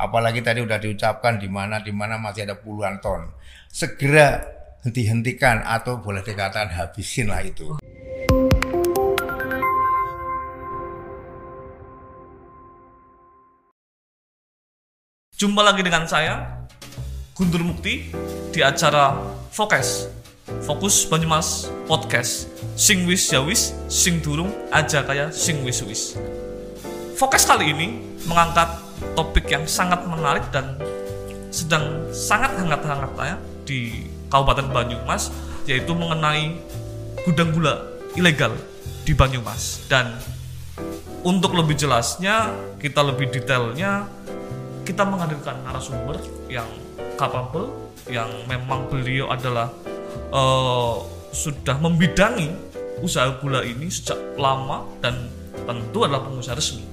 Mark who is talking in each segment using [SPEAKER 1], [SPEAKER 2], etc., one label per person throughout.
[SPEAKER 1] Apalagi tadi udah diucapkan di mana di mana masih ada puluhan ton. Segera henti-hentikan atau boleh dikatakan habisin lah itu.
[SPEAKER 2] Jumpa lagi dengan saya, Guntur Mukti, di acara Focus. Fokus Banyumas Podcast. Sing wis ya wis, sing durung aja kaya sing wis wis. Focus kali ini mengangkat topik yang sangat menarik dan sedang sangat hangat-hangat ya di Kabupaten Banyumas yaitu mengenai gudang gula ilegal di Banyumas dan untuk lebih jelasnya kita lebih detailnya kita menghadirkan narasumber yang capable yang memang beliau adalah uh, sudah membidangi usaha gula ini sejak lama dan tentu adalah pengusaha resmi.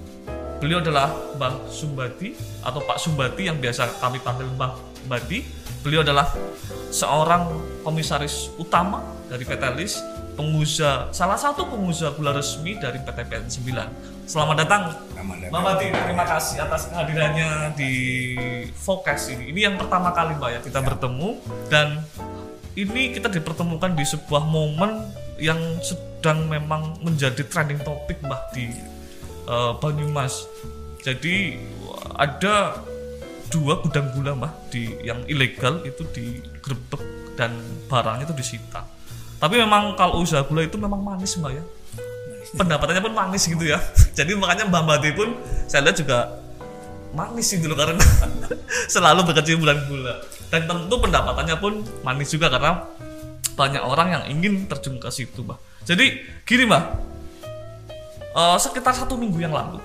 [SPEAKER 2] Beliau adalah Mbah Sumbati atau Pak Sumbati yang biasa kami panggil Mbah Sumbati. Beliau adalah seorang komisaris utama dari PT LIS, pengusaha salah satu pengusaha gula resmi dari PT PN 9. Selamat datang
[SPEAKER 1] Selamat datang.
[SPEAKER 2] Mbak Mati, terima kasih atas kehadirannya di Focus ini. Ini yang pertama kali Mbak ya kita bertemu dan ini kita dipertemukan di sebuah momen yang sedang memang menjadi trending topik Mbak di uh, Banyumas. Jadi ada dua gudang gula Mbak di yang ilegal itu digerebek dan barangnya itu disita. Tapi memang kalau usaha gula itu memang manis Mbak ya. Pendapatannya pun manis gitu ya. Jadi makanya Mbak Mbati pun saya lihat juga manis gitu loh karena selalu berkecimpung gula. Dan tentu pendapatannya pun manis juga karena banyak orang yang ingin terjun ke situ Mbak jadi gini Mbak uh, sekitar satu minggu yang lalu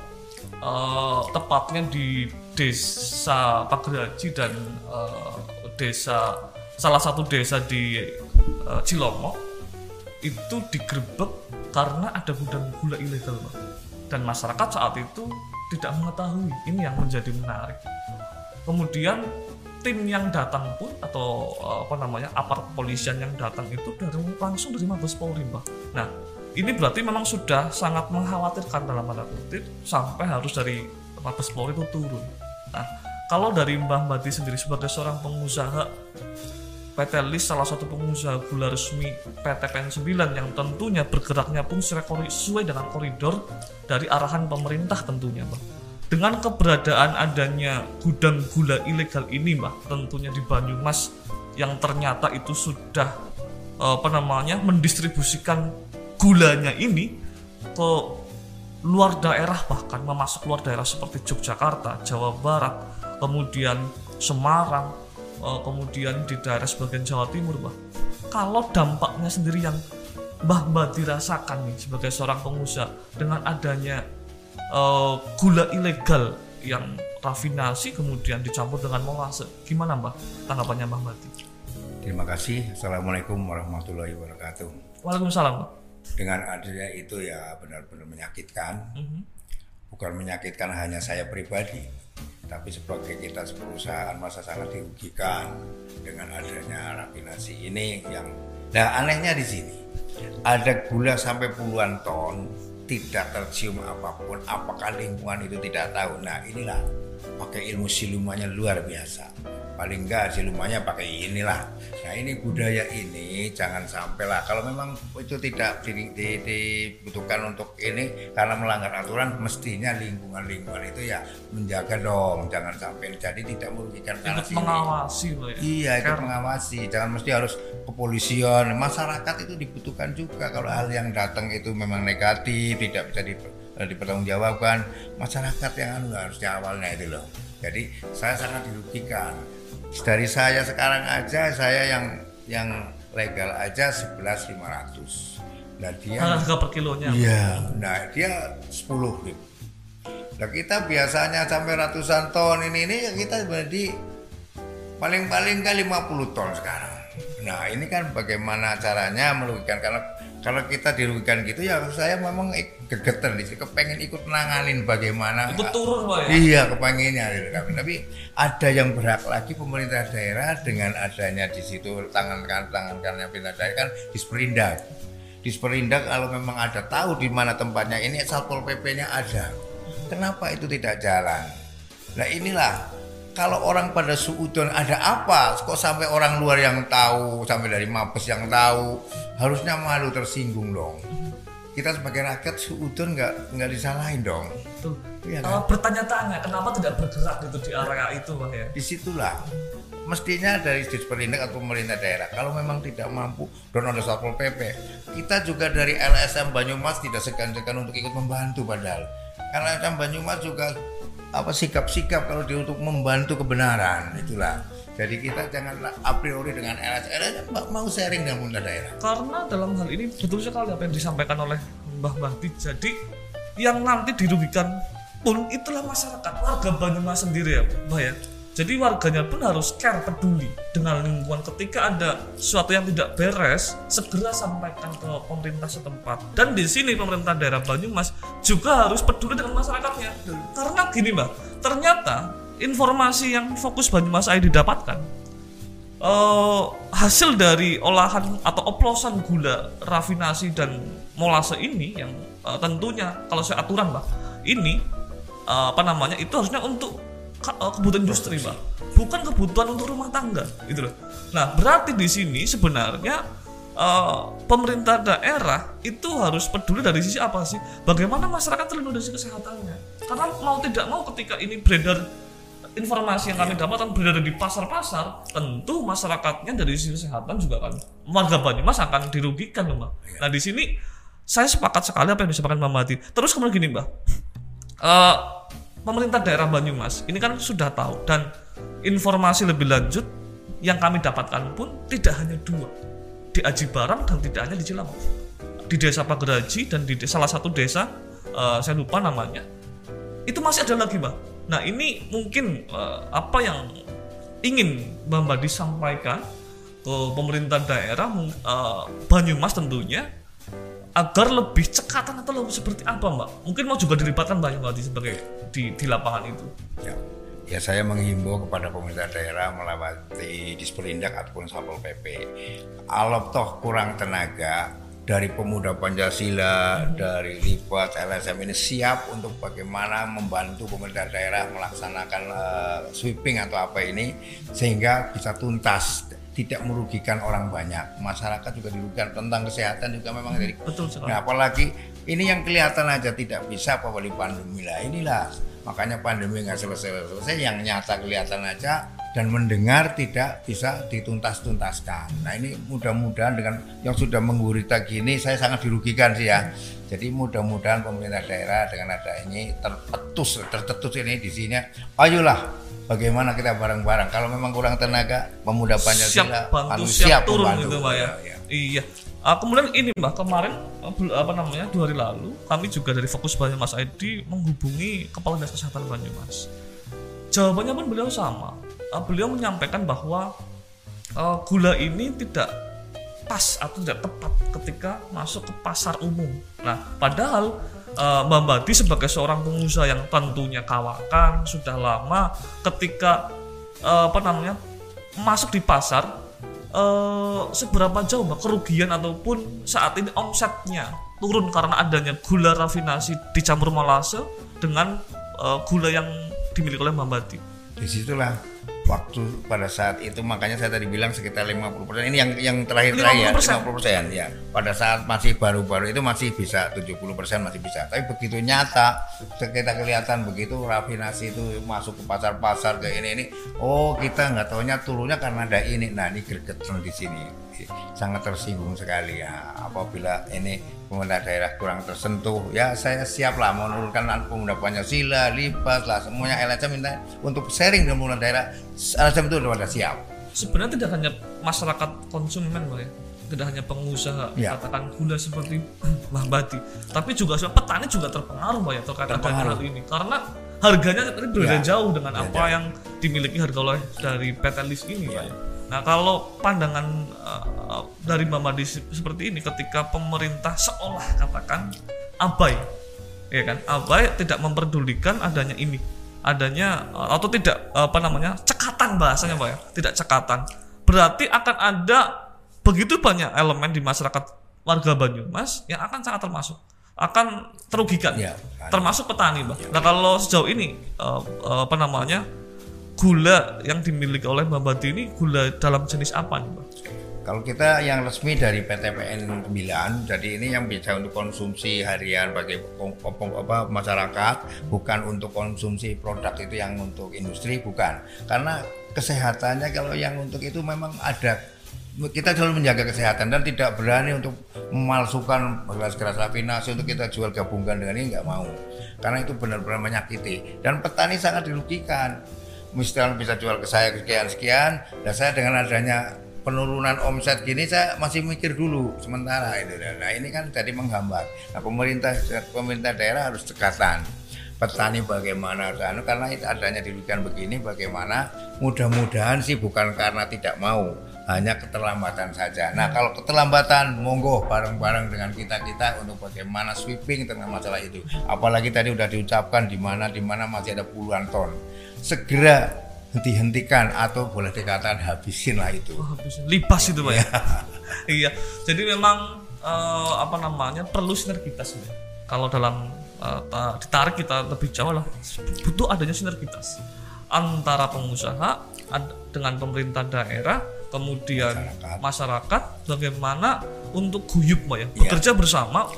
[SPEAKER 2] uh, tepatnya di desa Pageraji dan uh, desa salah satu desa di uh, Cilomo itu digerebek karena ada gudang gula ilegal dan masyarakat saat itu tidak mengetahui. Ini yang menjadi menarik. Kemudian tim yang datang pun atau eh, apa namanya aparat kepolisian yang datang itu dari langsung dari Mabes Polri Mbak. Nah ini berarti memang sudah sangat mengkhawatirkan dalam tanda kutip sampai harus dari Mabes Polri itu turun. Nah kalau dari Mbah Mbati sendiri sebagai seorang pengusaha PT LIS salah satu pengusaha gula resmi PT PN 9 yang tentunya bergeraknya pun sesuai dengan koridor dari arahan pemerintah tentunya Mbak. Dengan keberadaan adanya gudang gula ilegal ini Mbak, tentunya di Banyumas yang ternyata itu sudah apa namanya mendistribusikan gulanya ini ke luar daerah bahkan memasuk luar daerah seperti Yogyakarta, Jawa Barat, kemudian Semarang, uh, kemudian di daerah sebagian Jawa Timur bah kalau dampaknya sendiri yang Mbah Mbah dirasakan nih sebagai seorang pengusaha dengan adanya uh, gula ilegal yang rafinasi kemudian dicampur dengan molase gimana Mbah tanggapannya Mbah Mbah?
[SPEAKER 1] Terima kasih. Assalamualaikum warahmatullahi wabarakatuh.
[SPEAKER 2] Waalaikumsalam Mbah.
[SPEAKER 1] Dengan adanya itu ya benar-benar menyakitkan. Mm -hmm. bukan menyakitkan hanya saya pribadi tapi sebagai kita perusahaan masa sangat dirugikan dengan adanya rafinasi ini yang nah anehnya di sini ada gula sampai puluhan ton tidak tercium apa pun apakah lingkungan itu tidak tahu. Nah inilah pakai ilmu silumannya luar biasa paling enggak silumannya pakai inilah. Nah ini budaya ini jangan sampai lah kalau memang itu tidak di, di, dibutuhkan untuk ini karena melanggar aturan mestinya lingkungan-lingkungan itu ya menjaga dong jangan sampai jadi tidak merugikan
[SPEAKER 2] ikut mengawasi loh ya.
[SPEAKER 1] Iya ikut mengawasi. Jangan mesti harus kepolisian. Masyarakat itu dibutuhkan juga. Kalau hal yang datang itu memang negatif tidak bisa di, dipertanggungjawabkan. Masyarakat yang anu harusnya awalnya itu loh. Jadi saya sangat dirugikan dari saya sekarang aja saya yang yang legal aja 11.500 nah dia
[SPEAKER 2] harga per kilonya.
[SPEAKER 1] Iya. Nah dia 10 ribu nah kita biasanya sampai ratusan ton ini ini kita berarti paling-paling kan 50 ton sekarang. Nah ini kan bagaimana caranya merugikan karena kalau kita dirugikan gitu ya saya memang gegeter di kepengen ikut nanganin bagaimana.
[SPEAKER 2] Ikut turun pak ya?
[SPEAKER 1] Iya kepengennya gitu. tapi, tapi ada yang berhak lagi pemerintah daerah dengan adanya di situ tangan kan tangan kanannya pemerintah daerah kan disperindak. Disperindak kalau memang ada tahu di mana tempatnya. Ini satpol pp-nya ada. Kenapa itu tidak jalan? Nah inilah kalau orang pada suudon ada apa? Kok sampai orang luar yang tahu sampai dari mabes yang tahu? Harusnya malu tersinggung dong. Kita sebagai rakyat suudon nggak nggak disalahin dong.
[SPEAKER 2] Tuh.
[SPEAKER 1] Iya
[SPEAKER 2] Eh, bertanya-tanya kenapa tidak bergerak gitu di area itu Pak ya?
[SPEAKER 1] Di situlah. Mestinya dari Disperindak atau pemerintah daerah. Kalau memang tidak mampu dan ada satpol pp. Kita juga dari LSM Banyumas tidak segan-segan untuk ikut membantu padahal. LSM Banyumas juga apa sikap-sikap kalau dia untuk membantu kebenaran itulah. Jadi kita jangan a priori dengan LSM LSM mau sharing dengan pemerintah daerah.
[SPEAKER 2] Karena dalam hal ini betul sekali apa yang disampaikan oleh Mbah Bahti jadi yang nanti dirugikan pun itulah masyarakat warga Banyumas sendiri ya Mbah ya jadi warganya pun harus care peduli dengan lingkungan. Ketika ada sesuatu yang tidak beres segera sampaikan ke pemerintah setempat. Dan di sini pemerintah daerah Banyumas juga harus peduli dengan masyarakatnya. Karena gini Mbak ternyata informasi yang fokus Banyumas ID didapatkan eh, hasil dari olahan atau oplosan gula rafinasi dan molase ini yang eh, tentunya kalau saya aturan mbak ini eh, apa namanya itu harusnya untuk kebutuhan industri mbak bukan kebutuhan untuk rumah tangga gitu loh. Nah berarti di sini sebenarnya eh, pemerintah daerah itu harus peduli dari sisi apa sih? Bagaimana masyarakat terlindung dari kesehatannya? Karena mau tidak mau ketika ini beredar informasi yang kami dapatkan beredar di pasar-pasar, tentu masyarakatnya dari sisi kesehatan juga kan warga Banyumas akan dirugikan, Mbak. Nah, di sini saya sepakat sekali apa yang disampaikan Mbak Mati. Terus kemudian gini, Mbak. Eh, pemerintah daerah Banyumas ini kan sudah tahu dan informasi lebih lanjut yang kami dapatkan pun tidak hanya dua. Di Aji Barang dan tidak hanya di Cilamau di desa Pageraji dan di salah satu desa eh, saya lupa namanya. Itu masih ada lagi mbak. Nah ini mungkin eh, apa yang ingin mbak Mbak disampaikan ke pemerintah daerah eh, Banyumas tentunya agar lebih cekatan atau lebih seperti apa mbak mungkin mau juga dilibatkan Mbak Mbak sebagai di, di lapangan itu
[SPEAKER 1] Ya. ya saya menghimbau kepada pemerintah daerah melewati Disperindak ataupun Satpol PP. Kalau toh kurang tenaga dari pemuda Pancasila, dari Lipat, LSM ini siap untuk bagaimana membantu pemerintah daerah melaksanakan eh, sweeping atau apa ini sehingga bisa tuntas tidak merugikan orang banyak. Masyarakat juga dirugikan. Tentang kesehatan juga memang dari
[SPEAKER 2] betul sekali.
[SPEAKER 1] Nah, apalagi ini yang kelihatan aja tidak bisa apalagi pandemi lah inilah. Makanya pandemi nggak selesai-selesai yang nyata kelihatan aja dan mendengar tidak bisa dituntas-tuntaskan. Nah ini mudah-mudahan dengan yang sudah menggurita gini saya sangat dirugikan sih ya. Jadi mudah-mudahan pemerintah daerah dengan ada ini terpetus tertetus ini di sini. Ayolah bagaimana kita bareng-bareng. Kalau memang kurang tenaga pemuda Pancasila
[SPEAKER 2] siap bantu
[SPEAKER 1] anu,
[SPEAKER 2] siap, turun
[SPEAKER 1] membantu.
[SPEAKER 2] gitu mbak ya,
[SPEAKER 1] Ya, ya.
[SPEAKER 2] iya Ah, kemudian ini mbak kemarin eh, apa namanya dua hari lalu kami juga dari fokus Banyumas ID menghubungi kepala dinas kesehatan Banyumas jawabannya pun beliau sama Ah, beliau menyampaikan bahwa eh, gula ini tidak pas atau tidak tepat ketika masuk ke pasar umum. Nah, padahal eh, Mbak Mbadi sebagai seorang pengusaha yang tentunya kawakan sudah lama ketika eh, apa namanya masuk di pasar eh, seberapa jauh Mbak kerugian ataupun saat ini omsetnya turun karena adanya gula rafinasi dicampur molase dengan eh, gula yang dimiliki oleh Mbak Mbadi.
[SPEAKER 1] di situlah waktu pada saat itu makanya saya tadi bilang sekitar 50% ini yang yang terakhir terakhir ya
[SPEAKER 2] 50%.
[SPEAKER 1] 50% ya. Pada saat masih baru-baru itu masih bisa 70% masih bisa. Tapi begitu nyata kita kelihatan begitu rafinasi itu masuk ke pasar-pasar ke ini ini oh kita nggak taunya turunnya karena ada ini. Nah ini gregetan di sini sangat tersinggung sekali ya apabila ini pemerintah daerah kurang tersentuh ya saya siap lah menurunkan pemuda Pancasila, Lipas lah semuanya LSM minta untuk sharing dengan pemerintah daerah LSM itu sudah siap
[SPEAKER 2] sebenarnya tidak hanya masyarakat konsumen Mbak ya tidak hanya pengusaha
[SPEAKER 1] Ya.
[SPEAKER 2] katakan gula seperti Mbah Bati tapi juga petani juga terpengaruh Mbak ya terkait
[SPEAKER 1] Terpengaruh.
[SPEAKER 2] hal ini karena harganya berbeda
[SPEAKER 1] Ya.
[SPEAKER 2] jauh dengan
[SPEAKER 1] Beda.
[SPEAKER 2] apa yang dimiliki harga oleh dari PT Lis ini Pak ya. Nah kalau pandangan uh, dari Mbak Madi se- seperti ini ketika pemerintah seolah katakan abai ya kan? Abai tidak memperdulikan adanya ini adanya uh, atau tidak uh, apa namanya cekatan bahasanya pak ya? Tidak cekatan. Berarti akan ada begitu banyak elemen di masyarakat warga Banyumas yang akan sangat termasuk akan terugikan
[SPEAKER 1] Ya,
[SPEAKER 2] termasuk petani mbak nah kalau sejauh ini uh, uh, apa namanya gula yang dimiliki oleh Mbak Bati ini gula dalam jenis apa nih Mbak?
[SPEAKER 1] Kalau kita yang resmi dari PTPN 9, jadi ini yang bisa untuk konsumsi harian bagi masyarakat, bukan untuk konsumsi produk itu yang untuk industri, bukan. Karena kesehatannya kalau yang untuk itu memang ada kita selalu menjaga kesehatan dan tidak berani untuk memalsukan gelas-gelas rafinasi untuk kita jual gabungkan dengan ini nggak mau karena itu benar-benar menyakiti dan petani sangat dirugikan misalnya bisa jual ke saya sekian sekian dan saya dengan adanya penurunan omset gini saya masih mikir dulu sementara itu nah ini kan jadi menghambat nah pemerintah pemerintah daerah harus dekatan petani bagaimana kan karena itu adanya dirugikan begini bagaimana mudah-mudahan sih bukan karena tidak mau hanya keterlambatan saja. Nah kalau keterlambatan monggo bareng-bareng dengan kita kita untuk bagaimana sweeping tentang masalah itu. Apalagi tadi udah diucapkan di mana di mana masih ada puluhan ton. Segera dihentikan atau boleh dikatakan habisin lah itu.
[SPEAKER 2] Oh, habisin. Lipas itu Pak ya. iya. Jadi memang eh, apa namanya perlu sinergitas ya. Kalau dalam ta- ditarik kita lebih jauh lah butuh adanya sinergitas antara pengusaha ad- dengan pemerintah daerah kemudian
[SPEAKER 1] Masyarakat.
[SPEAKER 2] masyarakat, bagaimana untuk guyup Mbak ya
[SPEAKER 1] Iya.
[SPEAKER 2] bekerja bersama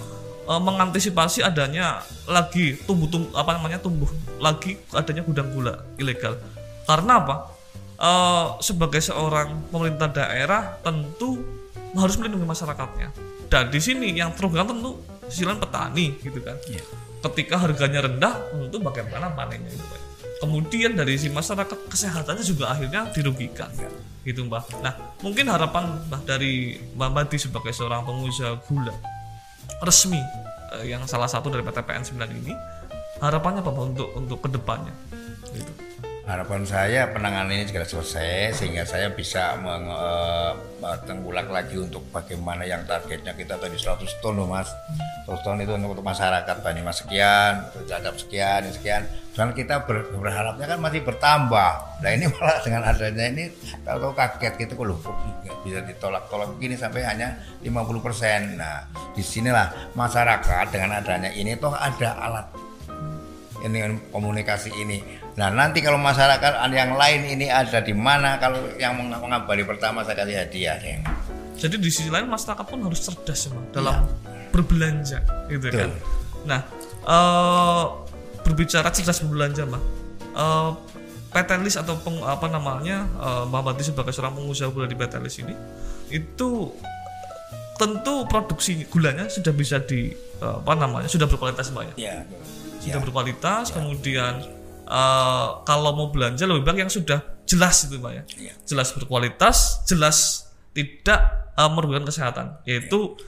[SPEAKER 2] eh, mengantisipasi adanya lagi tumbuh tumbuh apa namanya tumbuh lagi adanya gudang gula ilegal. Karena apa? Eh, sebagai seorang pemerintah daerah tentu harus melindungi masyarakatnya. Dan di sini yang terugikan tentu sisilan petani gitu kan.
[SPEAKER 1] Iya.
[SPEAKER 2] ketika harganya rendah tentu bagaimana panennya itu Pak. kemudian dari si masyarakat kesehatannya juga akhirnya dirugikan gitu mbak nah mungkin harapan mbak dari mbak Madi sebagai seorang pengusaha gula resmi eh, yang salah satu dari PTPN 9 ini harapannya apa untuk untuk ke depannya? Gitu
[SPEAKER 1] Harapan saya penanganan ini segera selesai sehingga saya bisa meng, tengkulak lagi untuk bagaimana yang targetnya kita tadi 100 ton loh mas. 100 ton itu untuk, masyarakat Banyumas sekian, Cacap sekian, sekian. Dan kita ber- berharapnya kan masih bertambah. Nah ini malah dengan adanya ini tahu kaget gitu kok loh bisa ditolak-tolak begini sampai hanya 50% nah di sinilah masyarakat dengan adanya ini toh ada alat ini komunikasi ini. Nah nanti kalau masyarakat yang lain ini ada di mana kalau yang meng- mengabari pertama saya kasih hadiah yang
[SPEAKER 2] jadi di sisi lain masyarakat pun harus cerdas ya Mbak, dalam berbelanja gitu kan?
[SPEAKER 1] Betul.
[SPEAKER 2] nah eh, berbicara cerdas berbelanja mbak eh, PT Lis atau peng- apa namanya eh, Mbak Bati sebagai seorang pengusaha gula di PT Lis ini itu tentu produksi gulanya sudah bisa di eh, apa namanya sudah berkualitas mbak ya?
[SPEAKER 1] Ya
[SPEAKER 2] sudah berkualitas kemudian eh, kalau mau belanja lebih baik yang sudah jelas itu mbak ya.
[SPEAKER 1] Iya.
[SPEAKER 2] jelas berkualitas jelas tidak eh, merugikan kesehatan. Yaitu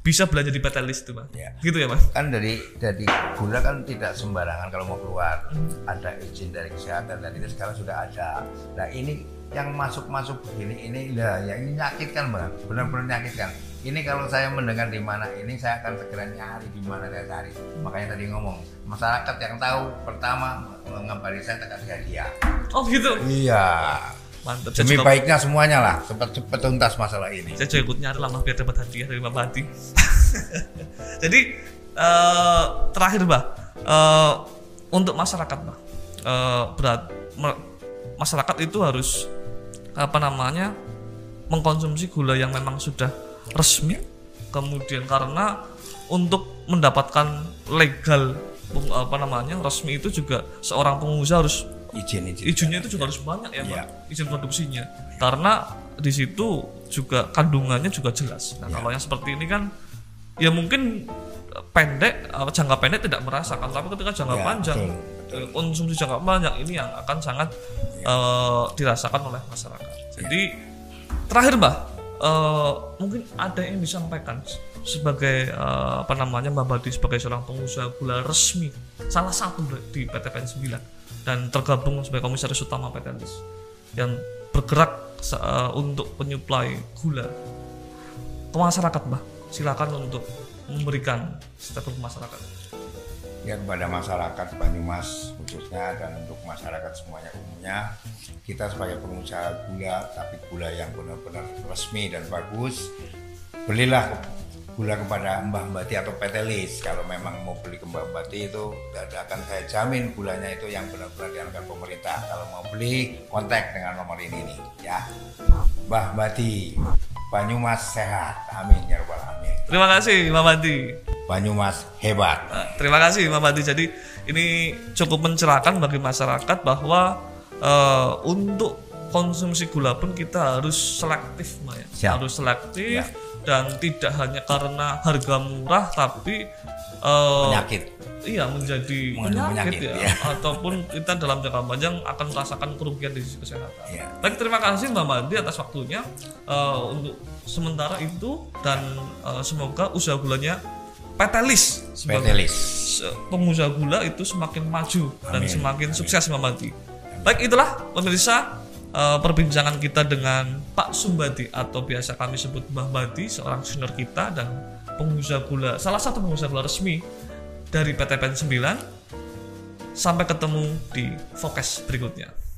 [SPEAKER 2] bisa belanja di PT Lis itu mbak
[SPEAKER 1] Iya.
[SPEAKER 2] gitu ya mas?
[SPEAKER 1] Kan dari dari gula kan tidak sembarangan kalau mau keluar. Ada izin dari kesehatan dan itu sekarang sudah ada. Nah ini yang masuk masuk begini ini lah ya ini menyakitkan bang benar-benar menyakitkan ini kalau saya mendengar di mana ini saya akan segera nyari di mana saya cari. Makanya tadi ngomong masyarakat yang tahu pertama mengabari saya kasih hadiah
[SPEAKER 2] oh gitu?
[SPEAKER 1] Iya.
[SPEAKER 2] Mantap
[SPEAKER 1] demi
[SPEAKER 2] juga,
[SPEAKER 1] baiknya semuanya lah cepat cepat tuntas masalah ini.
[SPEAKER 2] Saya juga ikut nyari lah Mas, biar dapat hadiah dari Mbak Bati jadi eh, terakhir mbak. Eh, untuk masyarakat mbak. Eh, berat masyarakat itu harus apa namanya mengkonsumsi gula yang memang sudah resmi. Kemudian karena untuk mendapatkan legal apa namanya resmi itu juga seorang pengusaha harus
[SPEAKER 1] izin izin.
[SPEAKER 2] izinnya itu juga harus banyak ya
[SPEAKER 1] Iya.
[SPEAKER 2] Pak izin produksinya. Karena di situ juga kandungannya juga jelas.
[SPEAKER 1] Iya.
[SPEAKER 2] nah kalau yang seperti ini kan ya mungkin pendek apa, jangka pendek tidak merasakan. Tapi ketika jangka
[SPEAKER 1] Ya,
[SPEAKER 2] panjang
[SPEAKER 1] betul,
[SPEAKER 2] eh, konsumsi jangka panjang ini yang akan sangat eh, dirasakan oleh masyarakat. Jadi terakhir mbak eh, mungkin ada yang disampaikan sebagai eh, apa namanya Mbak Badi sebagai seorang pengusaha gula resmi. Salah satu di PTPN 9 dan tergabung sebagai komisaris utama PT yang bergerak eh, untuk penyuplai gula ke masyarakat Mbak. Silakan untuk memberikan statement masyarakat
[SPEAKER 1] ya kepada masyarakat Banyumas khususnya dan untuk masyarakat semuanya umumnya kita sebagai pengusaha gula tapi gula yang benar-benar resmi dan bagus belilah gula kepada Mbah Mbati atau PT Lis. Kalau memang mau beli ke Mbah Mbati itu akan saya jamin gulanya itu yang benar-benar dianggap pemerintah. Kalau mau beli kontak dengan nomor ini nih ya. Mbah Mbati Banyumas sehat. Amin ya rabbal alamin.
[SPEAKER 2] Terima kasih Mbah Mbati
[SPEAKER 1] Banyumas hebat.
[SPEAKER 2] Nah, terima kasih Mbah Mbati jadi ini cukup mencerahkan bagi masyarakat bahwa uh, untuk konsumsi gula pun kita harus selektif ya. harus selektif ya. dan tidak hanya karena harga murah tapi
[SPEAKER 1] uh, penyakit
[SPEAKER 2] iya menjadi penyakit, ya. ya ataupun kita dalam jangka panjang akan merasakan kerugian di sisi kesehatan. Ya. Baik terima kasih Mbak Mandi atas waktunya uh, untuk sementara itu dan uh, semoga usaha gulanya Petelis
[SPEAKER 1] Petelis
[SPEAKER 2] pengusaha gula itu semakin maju Amin. dan semakin Amin. sukses Mbak Mandi. Baik itulah pemirsa uh, perbincangan kita dengan Pak Sumbadi atau biasa kami sebut Mbah Badi, seorang senior kita dan pengusaha gula, salah satu pengusaha gula resmi dari PT PEN 9. Sampai ketemu di Focus berikutnya.